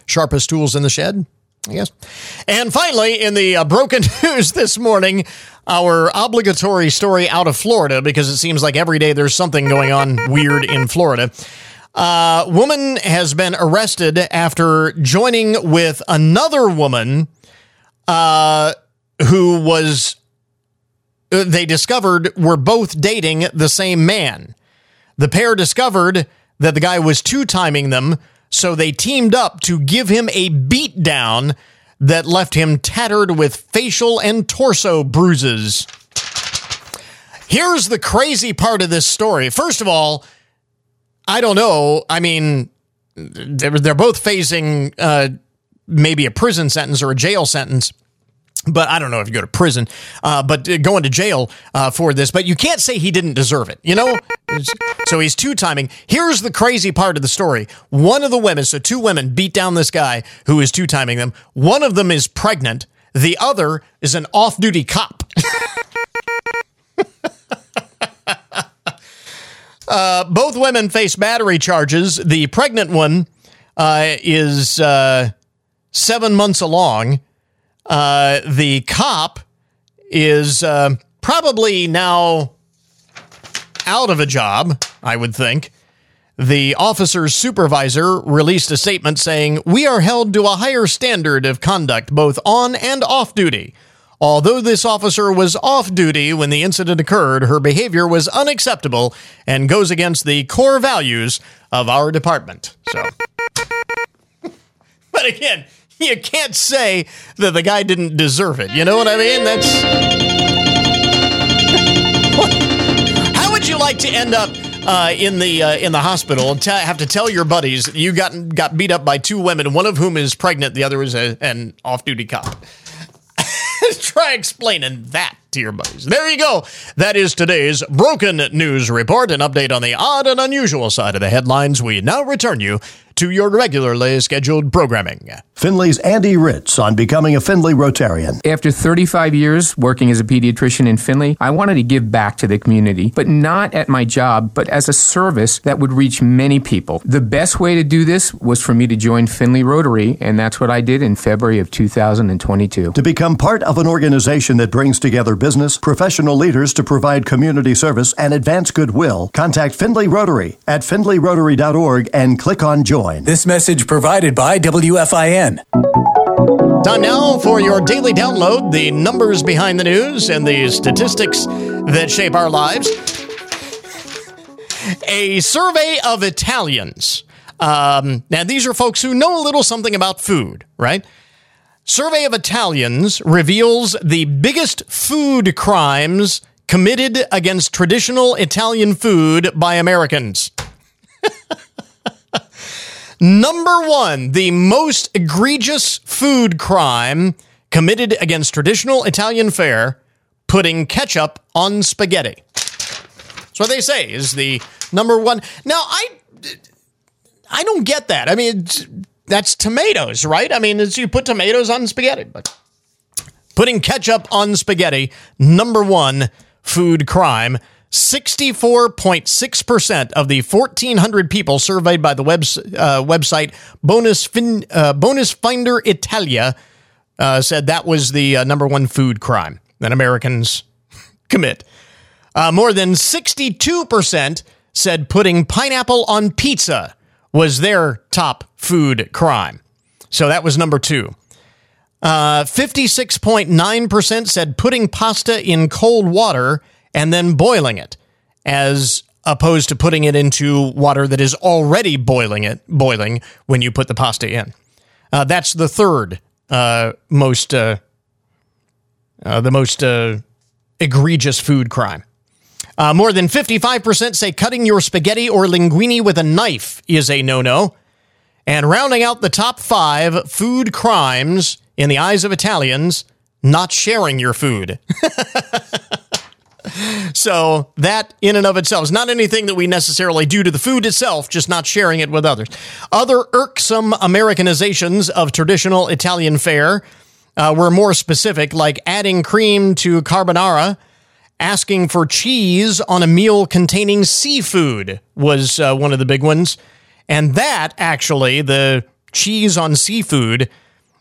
Sharpest tools in the shed, I guess. And finally, in the uh, broken news this morning, our obligatory story out of Florida, because it seems like every day there's something going on weird in Florida. Uh, woman has been arrested after joining with another woman uh, who was uh, they discovered were both dating the same man. The pair discovered that the guy was two timing them So they teamed up to give him a beatdown that left him tattered with facial and torso bruises. Here's the crazy part of this story. First of all, I don't know. I mean, they're, they're both facing uh, maybe a prison sentence or a jail sentence. But I don't know if you go to prison, uh, but going to jail uh, for this. But you can't say he didn't deserve it, you know? so he's two timing. Here's the crazy part of the story. One of the women, so two women beat down this guy who is two timing them. One of them is pregnant, the other is an off duty cop. uh, both women face battery charges. The pregnant one uh, is uh, seven months along. Uh, the cop is uh, probably now out of a job, I would think. The officer's supervisor released a statement saying, We are held to a higher standard of conduct both on and off duty. Although this officer was off duty when the incident occurred, her behavior was unacceptable and goes against the core values of our department. So. but again, you can't say that the guy didn't deserve it. You know what I mean? That's. How would you like to end up uh, in the uh, in the hospital and t- have to tell your buddies you got got beat up by two women, one of whom is pregnant, the other is a, an off duty cop? Try explaining that to your buddies. There you go. That is today's Broken News Report, an update on the odd and unusual side of the headlines. We now return you to your regularly scheduled programming. Findlay's Andy Ritz on becoming a Findlay Rotarian. After 35 years working as a pediatrician in Findlay, I wanted to give back to the community, but not at my job, but as a service that would reach many people. The best way to do this was for me to join Findlay Rotary, and that's what I did in February of 2022. To become part of an organization that brings together business, professional leaders to provide community service and advance goodwill, contact Findlay Rotary at findlayrotary.org and click on join. This message provided by WFIN. Time now for your daily download the numbers behind the news and the statistics that shape our lives. A survey of Italians. Um, now, these are folks who know a little something about food, right? Survey of Italians reveals the biggest food crimes committed against traditional Italian food by Americans. Number one, the most egregious food crime committed against traditional Italian fare putting ketchup on spaghetti. That's what they say is the number one. Now, I, I don't get that. I mean, that's tomatoes, right? I mean, you put tomatoes on spaghetti, but putting ketchup on spaghetti, number one food crime. 64.6% of the 1,400 people surveyed by the web, uh, website Bonus, fin, uh, Bonus Finder Italia uh, said that was the uh, number one food crime that Americans commit. Uh, more than 62% said putting pineapple on pizza was their top food crime. So that was number two. Uh, 56.9% said putting pasta in cold water and then boiling it, as opposed to putting it into water that is already boiling it boiling when you put the pasta in. Uh, that's the third uh, most uh, uh the most uh, egregious food crime. Uh, more than 55% say cutting your spaghetti or linguine with a knife is a no no. And rounding out the top five food crimes in the eyes of Italians, not sharing your food. so that in and of itself is not anything that we necessarily do to the food itself, just not sharing it with others. Other irksome Americanizations of traditional Italian fare uh, were more specific, like adding cream to carbonara, asking for cheese on a meal containing seafood was uh, one of the big ones. And that actually, the cheese on seafood,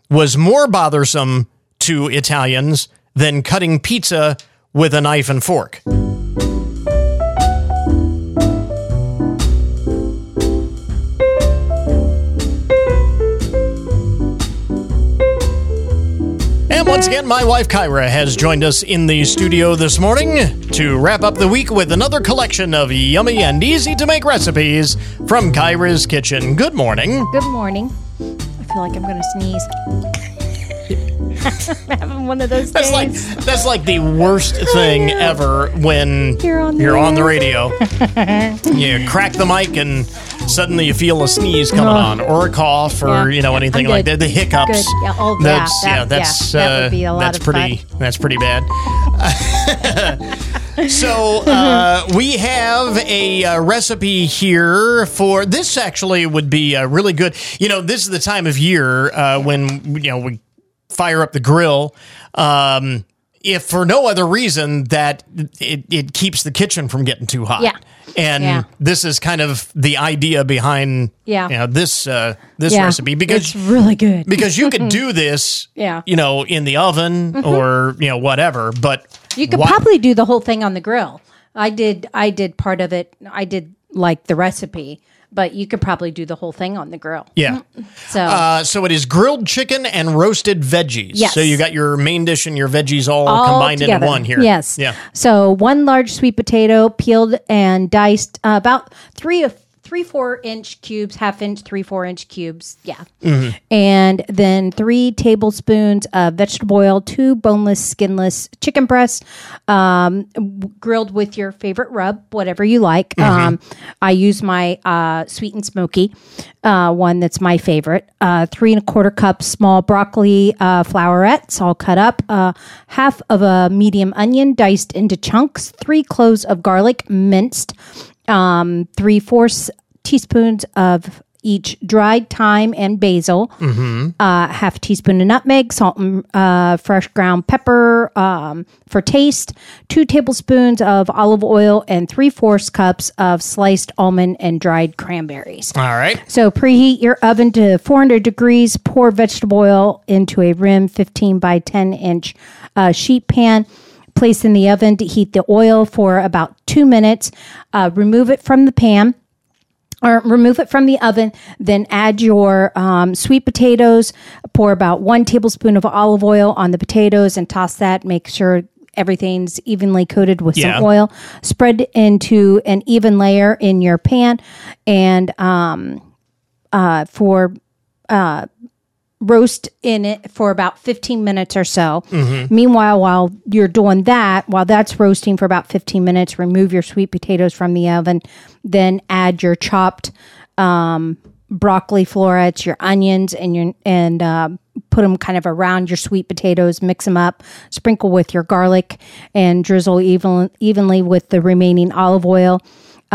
was more bothersome to Italians than cutting pizza with a knife and fork. And once again, my wife Kyra has joined us in the studio this morning to wrap up the week with another collection of yummy and easy to make recipes from Kyra's Kitchen. Good morning. Good morning. I feel like I'm going to sneeze. Having one of those That's like that's like the worst thing ever when You're on the you're on the radio. you crack the mic and suddenly you feel a sneeze coming Oh. on or a cough or Yeah, you know anything like that. The hiccups. Yeah, oh, yeah, that's that- yeah, that's yeah, that would uh, be a lot that's of pretty that's pretty bad. so uh, we have a uh, recipe here for this. Actually, would be uh, really good. You know, this is the time of year uh, when you know we fire up the grill. Um, if for no other reason that it, it keeps the kitchen from getting too hot. Yeah. And Yeah. this is kind of the idea behind Yeah. you know, this uh, this Yeah, recipe because it's really good. because you could do this Yeah. you know in the oven Mhm. or you know whatever but You could why- probably do the whole thing on the grill. I did. I did part of it. I did like the recipe, but you could probably do the whole thing on the grill. yeah So uh, so it is grilled chicken and roasted veggies Yes. so you got your main dish and your veggies all, all combined together. into one here Yes. yeah So one large sweet potato, peeled and diced, uh, about three of three four inch cubes, half inch, three four inch cubes. Yeah. Mhm. And then three tablespoons of vegetable oil, two boneless, skinless chicken breasts, um, grilled with your favorite rub, whatever you like. Mhm. Um, I use my uh, sweet and smoky uh, one that's my favorite. Uh, three and a quarter cup small broccoli uh, flowerets, all cut up. Uh, half of a medium onion diced into chunks. Three cloves of garlic minced. Um, three fourths teaspoons of each dried thyme and basil. Mm-hmm. Uh, half a teaspoon of nutmeg, salt and uh, fresh ground pepper um, for taste. Two tablespoons of olive oil and three fourths cups of sliced almond and dried cranberries. all right So preheat your oven to 400 degrees. Pour vegetable oil into a rim 15 by 10 inch uh, sheet pan. Place in the oven to heat the oil for about two minutes. Uh, remove it from the pan or remove it from the oven. Then add your um, sweet potatoes. Pour about one tablespoon of olive oil on the potatoes and toss that. Make sure everything's evenly coated with Yeah. some oil. Spread into an even layer in your pan, and um, uh, for uh, roast in it for about 15 minutes or so. Mhm. Meanwhile, while you're doing that, while that's roasting for about 15 minutes, remove your sweet potatoes from the oven. Then add your chopped um, broccoli florets, your onions, and your and uh, put them kind of around your sweet potatoes. Mix them up. Sprinkle with your garlic and drizzle even, evenly with the remaining olive oil.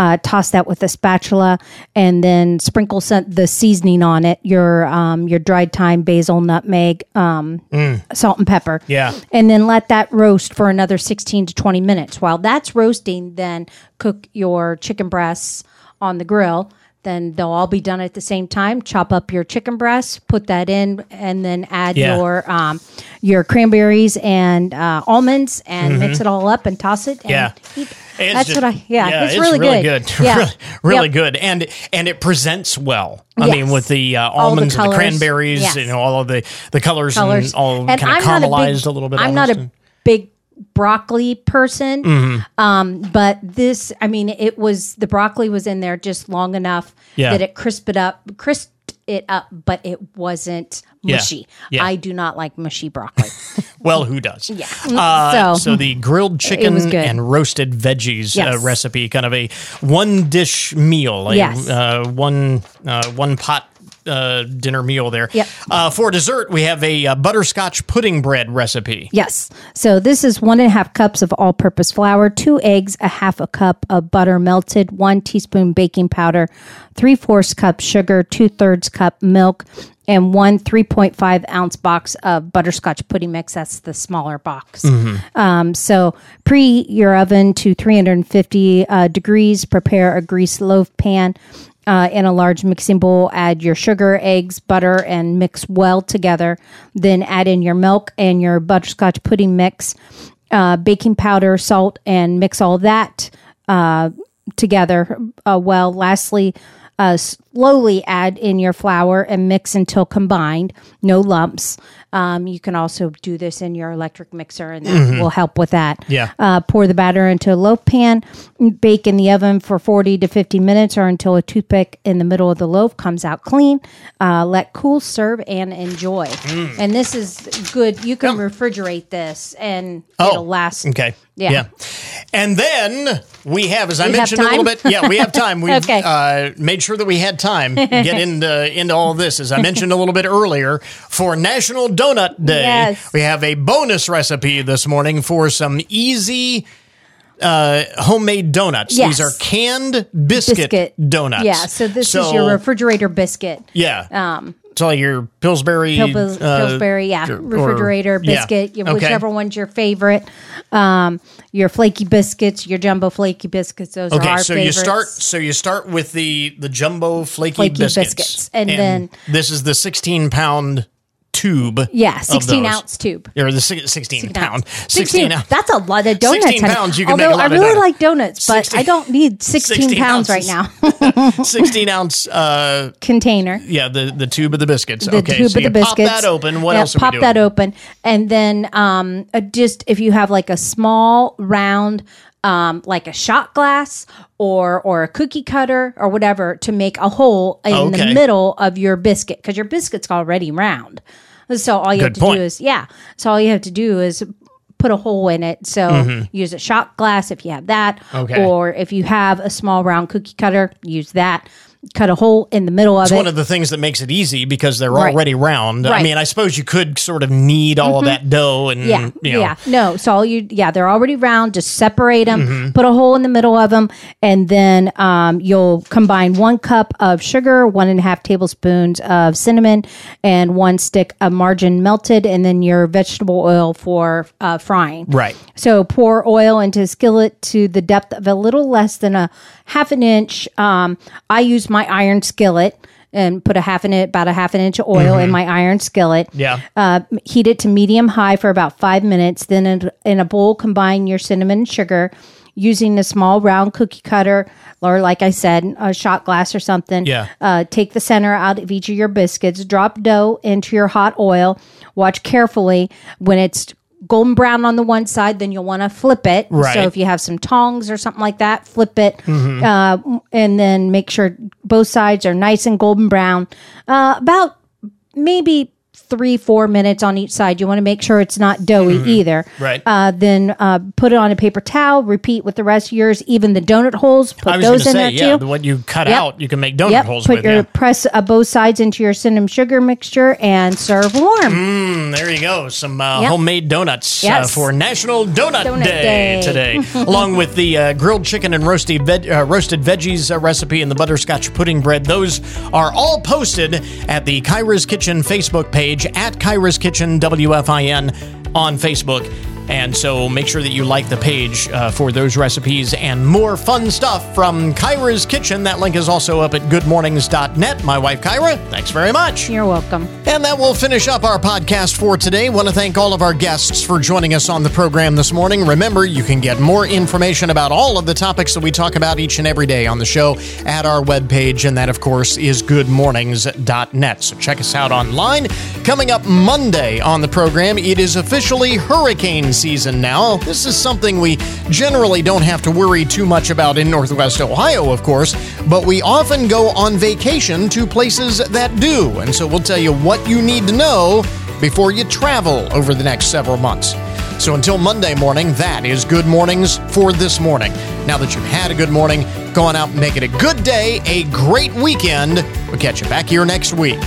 Uh, toss that with a spatula and then sprinkle some, the seasoning on it. Your um, your dried thyme, basil, nutmeg, um, Mm. salt and pepper. Yeah. And then let that roast for another 16 to 20 minutes. While that's roasting, then cook your chicken breasts on the grill. Then they'll all be done at the same time. Chop up your chicken breasts, put that in, and then add Yeah. your um, your cranberries and uh, almonds, and mix Mhm. it all up and toss it. And Yeah. eat. That's just- what I. Yeah, it's, really, good. Yeah, really, really Yep. good, and and it presents well. I Yes. mean, with the uh, All the almonds and the cranberries, Yes. you know, all of the the colors, colors and all And kind of not a caramelized big- a little bit. I'm not a big broccoli person. Mhm. Um, but this, I mean, it was the broccoli was in there just long enough Yeah. that it crisped it up, crisped it up, but it wasn't mushy. Yeah. I do not like mushy broccoli. Well, who does? Yeah. Uh, So- so, the grilled chicken and roasted veggies uh, recipe, kind of a one dish meal, a, Yes. uh, one uh, one pot uh, dinner meal there. Yep. Uh, for dessert, we have a uh, butterscotch pudding bread recipe. Yes. So this is one and a half cups of all purpose flour, two eggs, a half a cup of butter melted, one teaspoon baking powder, three fourths cup sugar, two thirds cup milk, and one 3.5 ounce box of butterscotch pudding mix. That's the smaller box. Mhm. Um, so preheat your oven to 350 uh, degrees. Prepare a greased loaf pan. Uh, in a large mixing bowl, add your sugar, eggs, butter, and mix well together. Then add in your milk and your butterscotch pudding mix, uh, baking powder, salt, and mix all that uh, together uh, well. Lastly, uh, slowly add in your flour and mix until combined, no lumps. Um, you can also do this in your electric mixer, and that will help with that. Mm-hmm. Yeah. Uh, pour the batter into a loaf pan, bake in the oven for 40 to 50 minutes or until a toothpick in the middle of the loaf comes out clean. Uh, let cool, serve, and enjoy. Mm. And this is good. You can refrigerate this and it'll last. Oh, Okay. Yeah. And then we have, as I We mentioned a little bit, yeah, we have time. We've Okay. uh, made sure that we had time to get into into all this. As I mentioned a little bit earlier, for National Donut Day, Yes. we have a bonus recipe this morning for some easy uh, homemade donuts. Yes. These are canned biscuit, Biscuit. donuts. Yeah. So this is your refrigerator biscuit. Yeah. Um, so like your Pillsbury, Pils- uh, Pillsbury, yeah, or- refrigerator yeah. biscuit, Okay. whichever one's your favorite. Um, your flaky biscuits, your jumbo flaky biscuits, those are Okay, our so favorites. you start. So you start with the the jumbo flaky, Flaky biscuits, biscuits, and then- this is the sixteen pound tube. Yeah, 16 ounce tube. or the si- sixteen, 16 pound, ounce. sixteen, ounce. That's a lot of donuts. 16 pounds, you can Although make a lot I really like donuts, but 16 I don't need 16, 16 pounds right now. sixteen ounce. Uh, Container. yeah, the the tube of the biscuits. the okay, tube so of you the biscuits. pop that open. What Yeah, else? Pop that open, and then um, uh, just if you have like a small round, um, like a shot glass or or a cookie cutter or whatever, to make a hole in Okay. the middle of your biscuit because your biscuit's already round. So all you have to point. do is yeah. So all you have to do is put a hole in it. So use a shot glass if you have that, Mm-hmm. Okay. or if you have a small round cookie cutter, use that. Cut a hole in the middle of It's it. one of the things that makes it easy because they're Right. already round. I mean, I suppose you could sort of knead all of that dough and Yeah, you know, yeah. No, so all you, yeah, they're already round. Just separate them, Mm-hmm. put a hole in the middle of them, and then um, you'll combine one cup of sugar, one and a half tablespoons of cinnamon, and one stick of margarine melted, and then your vegetable oil for uh, frying. Right. So pour oil into a skillet to the depth of a little less than a half an inch. Um, I use my iron skillet and put a half an about a half an inch of oil in my iron skillet. Mm-hmm. Yeah. Uh, heat it to medium high for about five minutes. Then in, in a bowl, combine your cinnamon and sugar. Using a small round cookie cutter, or like I said, a shot glass or something. Yeah. Uh, take the center out of each of your biscuits. Drop dough into your hot oil. Watch carefully when it's golden brown on the one side, then you'll want to flip it. Right. So if you have some tongs or something like that, flip it, uh, and then make sure both sides are nice and golden brown. Uh, about maybe three, four minutes on each side. You want to make sure it's not doughy either. Right. Uh, then uh, put it on a paper towel. Repeat with the rest of yours. Even the donut holes, put I was those in say, there yeah, too. what you cut Yep. out, you can make donut Yep. holes Put with. your yeah. press uh, both sides into your cinnamon sugar mixture and serve warm. Mm, there you go. Some uh, Yep. homemade donuts uh, Yes. for National Donut, Donut Day, Day. today, along with the uh, grilled chicken and roasted, veg- uh, roasted veggies uh, recipe and the butterscotch pudding bread. Those are all posted at the Kyra's Kitchen Facebook page at Kyra's Kitchen WFIN on Facebook. And so make sure that you like the page uh, for those recipes and more fun stuff from Kyra's Kitchen. That link is also up at goodmornings.net. My wife Kyra, thanks very much. You're welcome. And that will finish up our podcast for today. Want to thank all of our guests for joining us on the program this morning. Remember, you can get more information about all of the topics that we talk about each and every day on the show at our webpage, and that, of course, is goodmornings.net. So check us out online. Coming up Monday on the program, it is officially hurricane season now. This is something we generally don't have to worry too much about in Northwest Ohio, of course, but we often go on vacation to places that do. And so we'll tell you what you need to know before you travel over the next several months. So until Monday morning, that is Good Mornings for this morning. Now that you've had a good morning, go on out and make it a good day, a great weekend. We'll catch you back here next week.